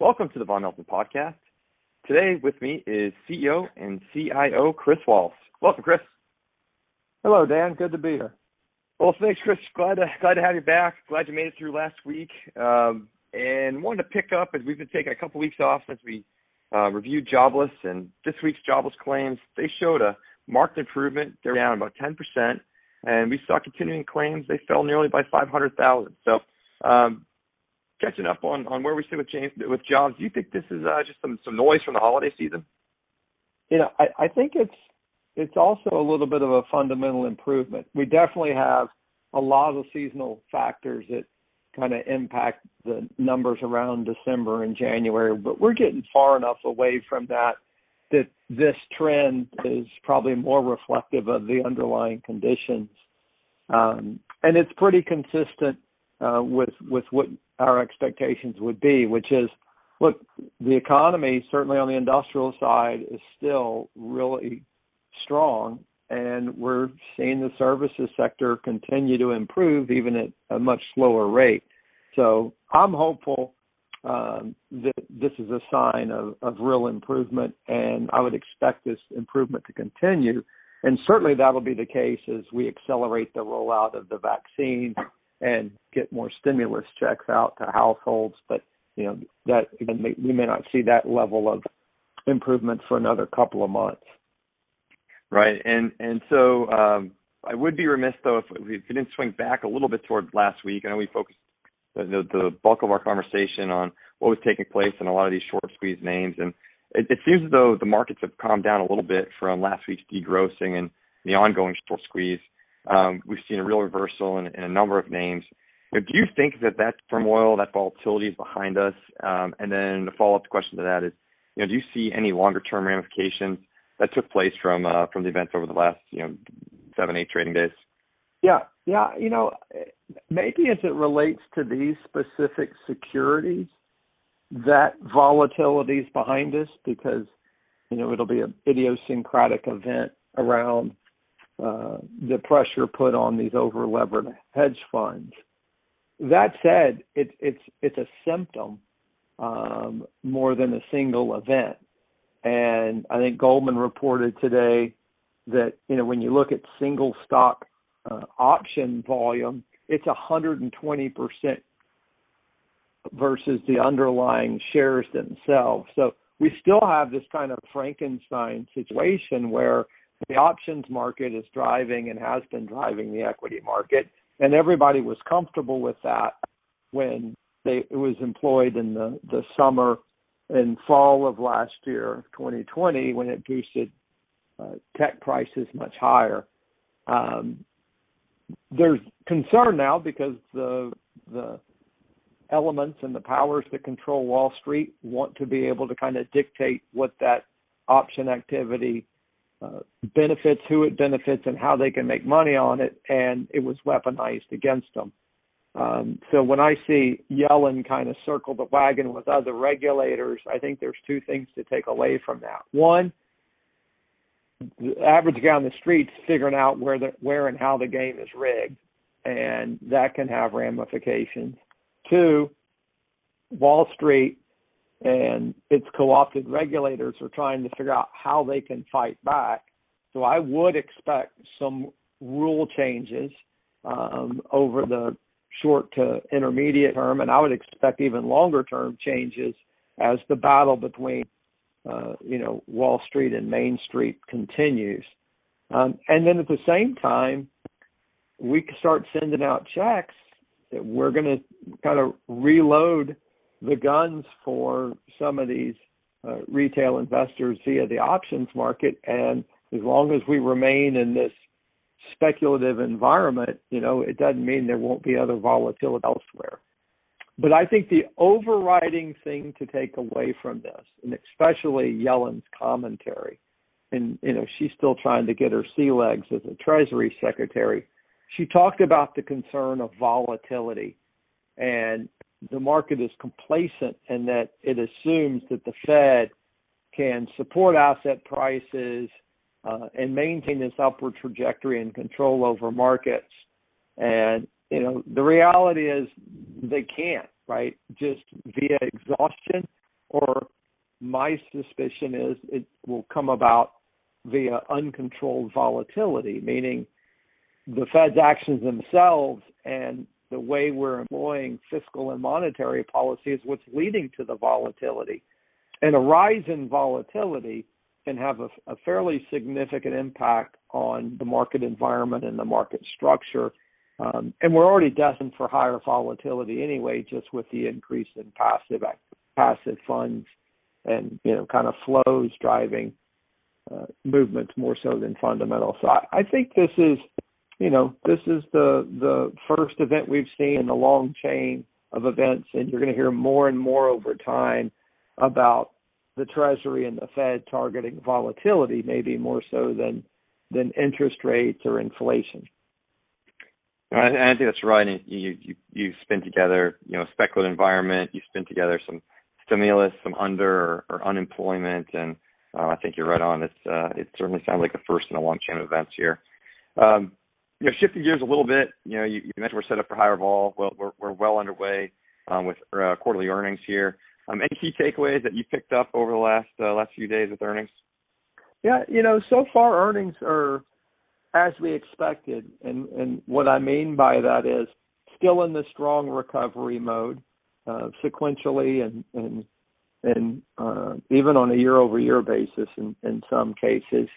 Welcome to the Vaughan Nelson Podcast. Today with me is CEO and CIO Chris Wallace. Welcome, Chris. Hello, Dan. Good to be here. Well, thanks, Chris. Glad to glad to have you back. Glad you made it through last week. Um, and wanted to pick up as we've been taking a couple weeks off since we uh, reviewed jobless and this week's jobless claims. They showed a marked improvement. They're down about 10%, and we saw continuing claims. They fell nearly by 500,000. So um, catching up on on where we sit with James with jobs. Do you think this is uh, just some some noise from the holiday season? You know, I, I think it's it's also a little bit of a fundamental improvement. We definitely have a lot of seasonal factors that kind of impact the numbers around December and January, but we're getting far enough away from that that this trend is probably more reflective of the underlying conditions. Um, and it's pretty consistent uh, with with what our expectations would be, which is, look, the economy, certainly on the industrial side, is still really strong, and we're seeing the services sector continue to improve even at a much slower rate. So I'm hopeful um, that this is a sign of, of real improvement, and I would expect this improvement to continue. And certainly that'll be the case as we accelerate the rollout of the vaccine and get more stimulus checks out to households. But you know that again, we may not see that level of improvement for another couple of months. Right, and and so um, I would be remiss though if we didn't swing back a little bit toward last week. I know we focused the, the, the bulk of our conversation on what was taking place in a lot of these short squeeze names, and it, it seems as though the markets have calmed down a little bit from last week's degrossing and the ongoing short squeeze. Um, we've seen a real reversal in, in a number of names. You do you think that that turmoil, that volatility is behind us? Um, and then the follow-up question to that is, you know, do you see any longer-term ramifications that took place from uh, from the events over the last, you know, seven, eight trading days? Yeah, yeah. You know, maybe as it relates to these specific securities, that volatility is behind us because you know it'll be an idiosyncratic event around uh, the pressure put on these over levered hedge funds. That said, it's it's it's a symptom um, more than a single event. And I think Goldman reported today that you know when you look at single stock uh, option volume, it's 120 percent versus the underlying shares themselves. So we still have this kind of Frankenstein situation where the options market is driving and has been driving the equity market, and everybody was comfortable with that when they, it was employed in the, the summer and fall of last year, 2020, when it boosted uh, tech prices much higher. Um, there's concern now because the the elements and the powers that control Wall Street want to be able to kind of dictate what that option activity benefits, who it benefits, and how they can make money on it, and it was weaponized against them. Um, so when I see Yellen kind of circle the wagon with other regulators, I think there's two things to take away from that. One, the average guy on the streets figuring out where the where and how the game is rigged, and that can have ramifications. Two, Wall Street and its co-opted regulators are trying to figure out how they can fight back. So I would expect some rule changes um, over the short to intermediate term, and I would expect even longer term changes as the battle between uh, you know Wall Street and Main Street continues. Um, and then at the same time, we start sending out checks that we're going to kind of reload the guns for some of these uh, retail investors via the options market. And as long as we remain in this speculative environment, you know, it doesn't mean there won't be other volatility elsewhere. But I think the overriding thing to take away from this, and especially Yellen's commentary, and you know, she's still trying to get her sea legs as a Treasury Secretary. She talked about the concern of volatility and the market is complacent and that it assumes that the Fed can support asset prices uh, and maintain this upward trajectory and control over markets. And you know, the reality is they can't, right? Just via exhaustion, or my suspicion is it will come about via uncontrolled volatility, meaning the Fed's actions themselves and the way we're employing fiscal and monetary policy is what's leading to the volatility. And a rise in volatility can have a, a fairly significant impact on the market environment and the market structure. Um, and we're already destined for higher volatility anyway, just with the increase in passive passive funds and you know kind of flows driving uh, movements more so than fundamental. So I, I think this is you know, this is the the first event we've seen in a long chain of events, and you're going to hear more and more over time about the Treasury and the Fed targeting volatility, maybe more so than than interest rates or inflation. I, I think that's right. And you you you spin together, you know, speculative environment. You spin together some stimulus, some under or, or unemployment, and uh, I think you're right on. It's uh, it certainly sounds like the first in a long chain of events here. Um, you know, shifting gears a little bit, you know, you, you mentioned we're set up for higher vol. Well, we're, we're well underway um, with uh, quarterly earnings here. Um, any key takeaways that you picked up over the last uh, last few days with earnings? Yeah, you know, so far earnings are as we expected, and and what I mean by that is still in the strong recovery mode, uh, sequentially and and and uh, even on a year-over-year basis in in some cases,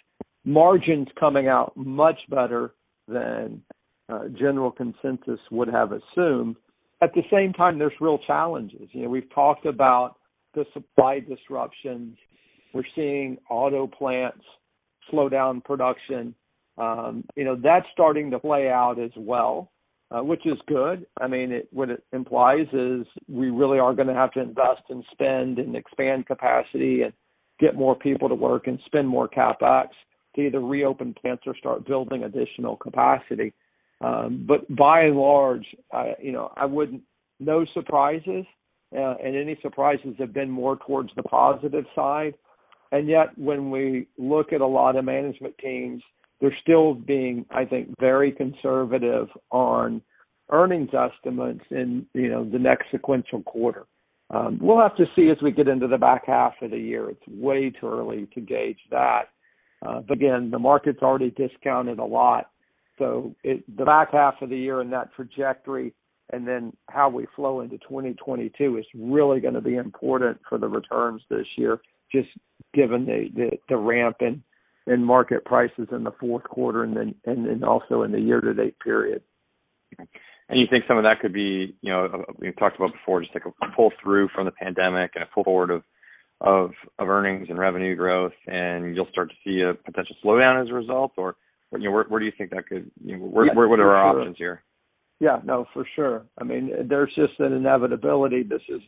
margins coming out much better than uh, general consensus would have assumed. At the same time, there's real challenges. You know, we've talked about the supply disruptions. We're seeing auto plants slow down production. Um, you know, that's starting to play out as well, uh, which is good. I mean, it, what it implies is we really are going to have to invest and spend and expand capacity and get more people to work and spend more capex to either reopen plants or start building additional capacity. Um, but by and large, I, you know, I wouldn't no surprises, uh, and any surprises have been more towards the positive side. And yet, when we look at a lot of management teams, they're still being, I think, very conservative on earnings estimates in you know the next sequential quarter. Um, we'll have to see as we get into the back half of the year. It's way too early to gauge that. Uh, but again, the market's already discounted a lot. So it, the back half of the year and that trajectory and then how we flow into 2022 is really going to be important for the returns this year, just given the, the, the ramp in, in market prices in the fourth quarter and then and then also in the year to date period. And you think some of that could be, you know, we talked about before, just like a pull through from the pandemic and a pull forward of of of earnings and revenue growth, and you'll start to see a potential slowdown as a result? Or, you know, where where do you think that could, you know, where what are our options here? Yeah, no, for sure. I mean, there's just an inevitability. This is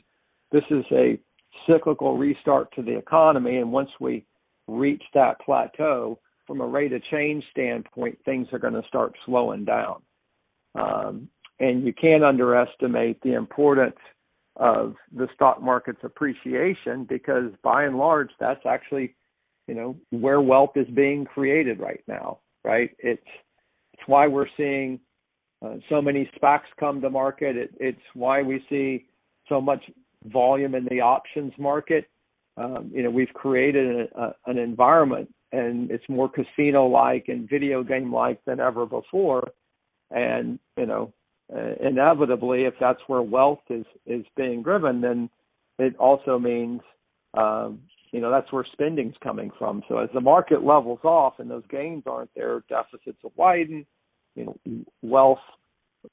this is a cyclical restart to the economy, and once we reach that plateau, from a rate of change standpoint, things are going to start slowing down. Um, and you can't underestimate the importance of the stock market's appreciation because by and large that's actually you know where wealth is being created right now right? It's it's why we're seeing uh, so many SPACs come to market. It, it's why we see so much volume in the options market. Um, you know we've created a, a, an environment and it's more casino like and video game like than ever before. And you know uh, inevitably, if that's where wealth is is being driven, then it also means um, you know that's where spending's coming from. So as the market levels off and those gains aren't there, deficits will widen. You know, wealth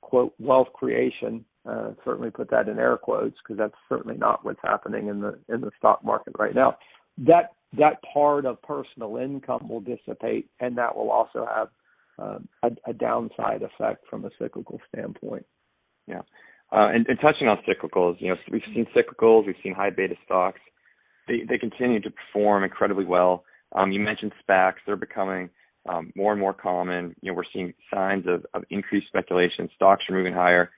quote wealth creation. Uh, certainly put that in air quotes because that's certainly not what's happening in the in the stock market right now. That that part of personal income will dissipate, and that will also have a, a, downside effect from a cyclical standpoint. Yeah, uh, and, and, touching on cyclicals, you know, we've seen cyclicals, we've seen high beta stocks. They they continue to perform incredibly well. Um, you mentioned SPACs; they're becoming um, more and more common. You know, we're seeing signs of, of increased speculation. Stocks are moving higher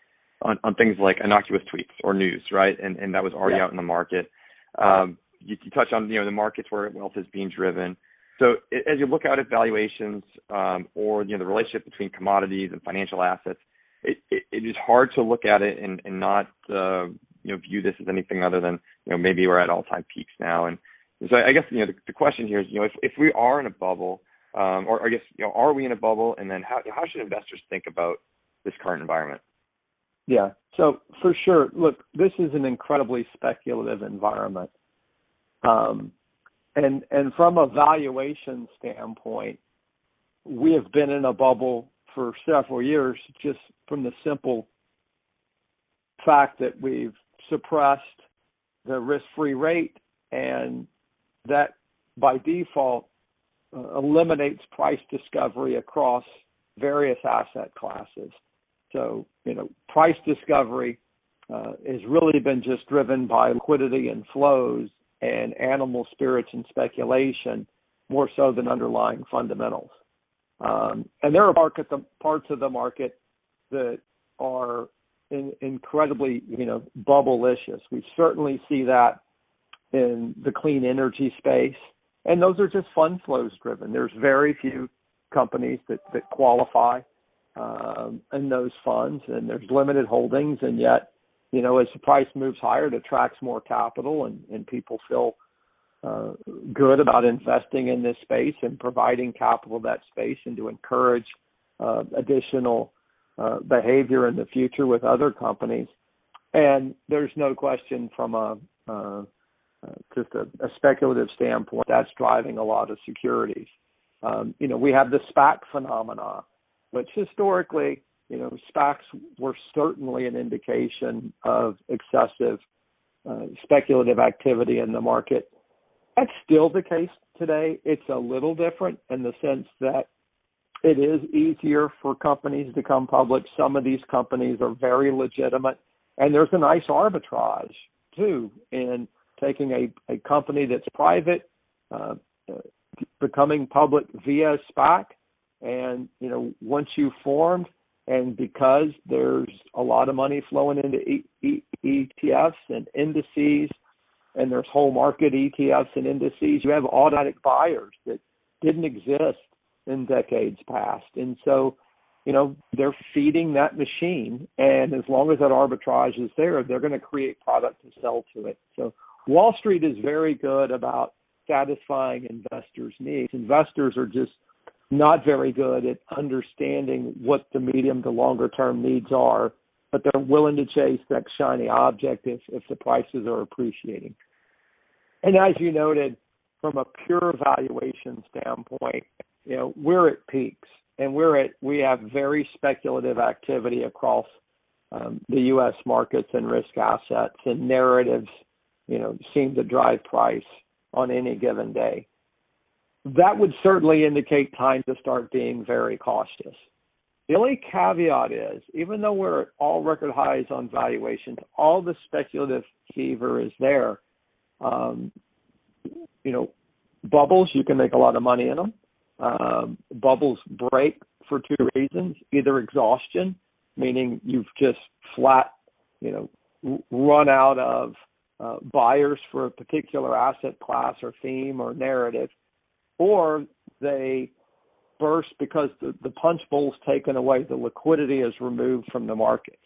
on, on things like innocuous tweets or news, right? And and that was already yeah. out in the market. Um, you, you touch on you know the markets where wealth is being driven. So as you look out at valuations um, or you know the relationship between commodities and financial assets, it, it, it is hard to look at it and, and not uh, you know view this as anything other than you know maybe we're at all time peaks now. And So I guess you know the, the question here is you know if if we are in a bubble, um, or I guess you know are we in a bubble, and then how how should investors think about this current environment? Yeah. So for sure, look, this is an incredibly speculative environment. Um, and and from a valuation standpoint, we have been in a bubble for several years just from the simple fact that we've suppressed the risk-free rate and that by default uh, eliminates price discovery across various asset classes. So, you know, price discovery uh, has really been just driven by liquidity and flows and animal spirits and speculation more so than underlying fundamentals. Um, and there are market, the, parts of the market that are in, incredibly, you know, bubblicious. We certainly see that in the clean energy space, and those are just fund flows driven. There's very few companies that, that qualify um, in those funds, and there's limited holdings, and yet, you know, as the price moves higher, it attracts more capital, and, and people feel uh, good about investing in this space and providing capital that space, and to encourage uh, additional uh, behavior in the future with other companies. And there's no question from a uh, uh, just a, a, speculative standpoint that's driving a lot of securities. Um, you know, we have the SPAC phenomena which historically, you know, SPACs were certainly an indication of excessive uh, speculative activity in the market. That's still the case today. It's a little different in the sense that it is easier for companies to come public. Some of these companies are very legitimate, and there's a nice arbitrage too in taking a, a company that's private, uh becoming public via SPAC, and you know, once you've formed, and because there's a lot of money flowing into e- e- ETFs and indices, and there's whole market ETFs and indices, you have automatic buyers that didn't exist in decades past, and so you know they're feeding that machine and as long as that arbitrage is there they're going to create product to sell to it. So wall street is very good about satisfying investors needs. Investors are just not very good at understanding what the medium to longer term needs are, but they're willing to chase that shiny object if, if the prices are appreciating. And as you noted, from a pure valuation standpoint, you know, we're at peaks and we're at we have very speculative activity across um, the U.S. markets and risk assets and narratives, you know, seem to drive price on any given day that would certainly indicate time to start being very cautious. The only caveat is, even though we're at all record highs on valuations, all the speculative fever is there. Um, you know, bubbles, you can make a lot of money in them. Um, bubbles break for two reasons: either exhaustion, meaning you've just flat, you know, run out of uh, buyers for a particular asset class or theme or narrative, or they burst because the, the punch bowl's taken away, the liquidity is removed from the markets.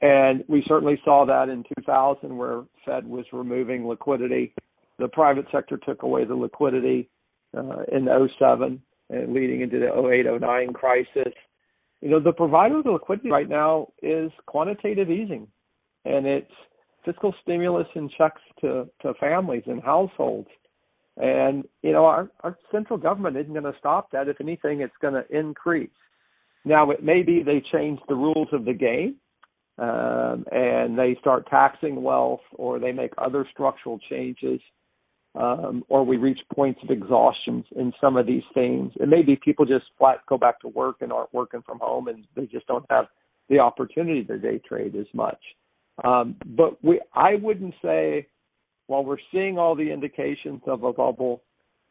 And we certainly saw that in 2000 where Fed was removing liquidity. The private sector took away the liquidity uh, in 07 and leading into the 08 09 crisis. You know, the provider of the liquidity right now is quantitative easing and it's fiscal stimulus and checks to, to families and households. And you know, our, our central government isn't going to stop that. If anything, it's going to increase. Now, it may be they change the rules of the game, um, and they start taxing wealth, or they make other structural changes, um, or we reach points of exhaustion in some of these things. It may be people just flat go back to work and aren't working from home, and they just don't have the opportunity to day trade as much. Um, but we, I wouldn't say while we're seeing all the indications of a bubble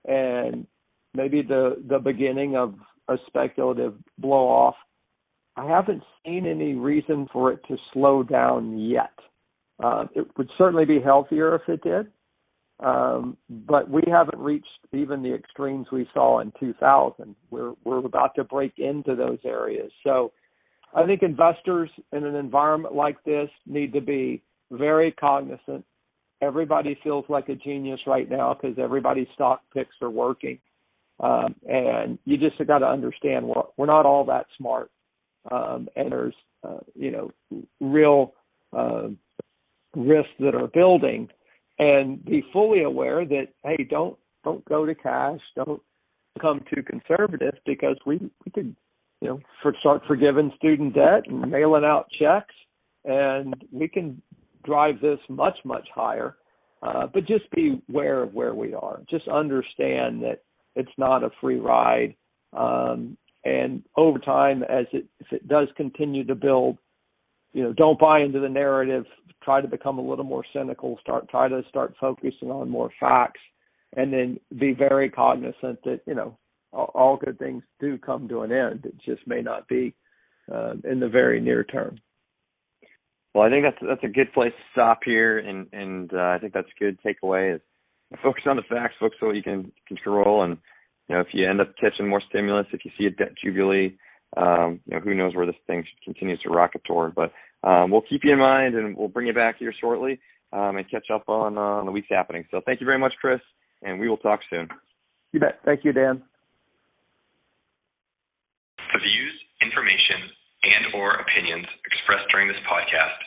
and maybe the the beginning of a speculative blow off, I haven't seen any reason for it to slow down yet. Uh, it would certainly be healthier if it did, um, but we haven't reached even the extremes we saw in 2000. We're we're about to break into those areas. So, I think investors in an environment like this need to be very cognizant everybody feels like a genius right now because everybody's stock picks are working. Um, and you just got to understand we're, we're not all that smart. Um, and there's, uh, you know, real uh, risks that are building and be fully aware that, hey, don't, don't go to cash. Don't become too conservative because we, we could, you know, for, start forgiving student debt and mailing out checks and we can drive this much much higher. Uh, but just be aware of where we are. Just understand that it's not a free ride. Um, and over time, as it if it does continue to build, you know, don't buy into the narrative. Try to become a little more cynical. Start try to start focusing on more facts, and then be very cognizant that you know all, good things do come to an end. It just may not be uh, in the very near term. Well, I think that's that's a good place to stop here, and and uh, I think that's a good takeaway is focus on the facts, focus on what you can control, and you know if you end up catching more stimulus, if you see a debt jubilee, um, you know who knows where this thing continues to rocket toward. But um, we'll keep you in mind, and we'll bring you back here shortly um, and catch up on, uh, on the week's happening. So thank you very much, Chris, and we will talk soon. You bet. Thank you, Dan. The views, information, and or opinions expressed during this podcast